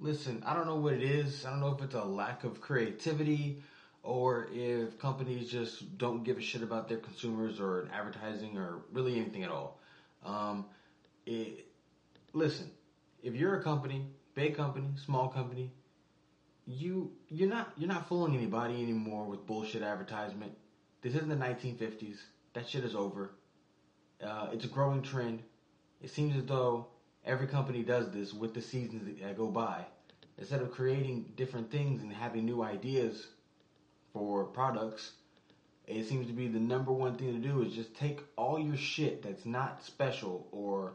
listen, I don't know what it is. I don't know if it's a lack of creativity or if companies just don't give a shit about their consumers or advertising or really anything at all. Um, it, listen, if you're a company, big company, small company, you you're not you're not fooling anybody anymore with bullshit advertisement. This isn't the 1950s. That shit is over. Uh, it's a growing trend. It seems as though every company does this with the seasons that go by. Instead of creating different things and having new ideas for products, it seems to be the number one thing to do is just take all your shit that's not special or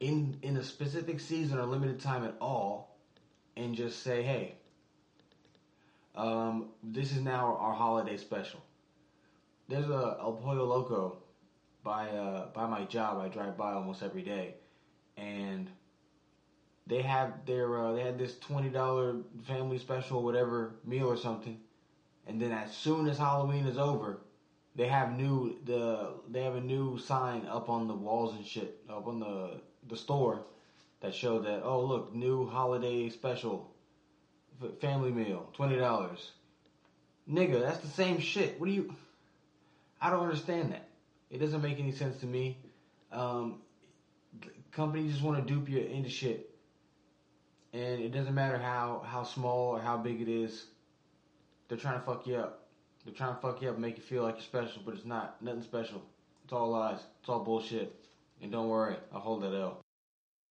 in in a specific season or limited time at all, and just say, hey, um, this is now our holiday special. There's a El Pollo Loco by uh, by my job. I drive by almost every day, and they have their uh, they had this twenty dollar family special, whatever meal or something, and then as soon as Halloween is over, they have new the they have a new sign up on the walls and shit up on the the store that show that oh look new holiday special family meal twenty dollars. Nigga that's the same shit. What do you I don't understand that. It doesn't make any sense to me. Um, companies just want to dupe you into shit and it doesn't matter how how small or how big it is they're trying to fuck you up they're trying to fuck you up make you feel like you're special, but it's not. Nothing special. It's all lies. It's all bullshit. And don't worry, I'll hold that L.